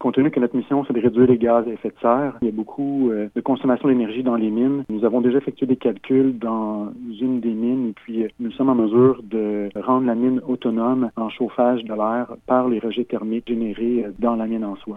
Compte tenu que notre mission, c'est de réduire les gaz à effet de serre, il y a beaucoup euh, de consommation d'énergie dans les mines. Nous avons déjà effectué des calculs dans une des mines et puis euh, nous sommes en mesure de rendre la mine autonome en chauffage de l'air par les rejets thermiques générés euh, dans la mine en soi.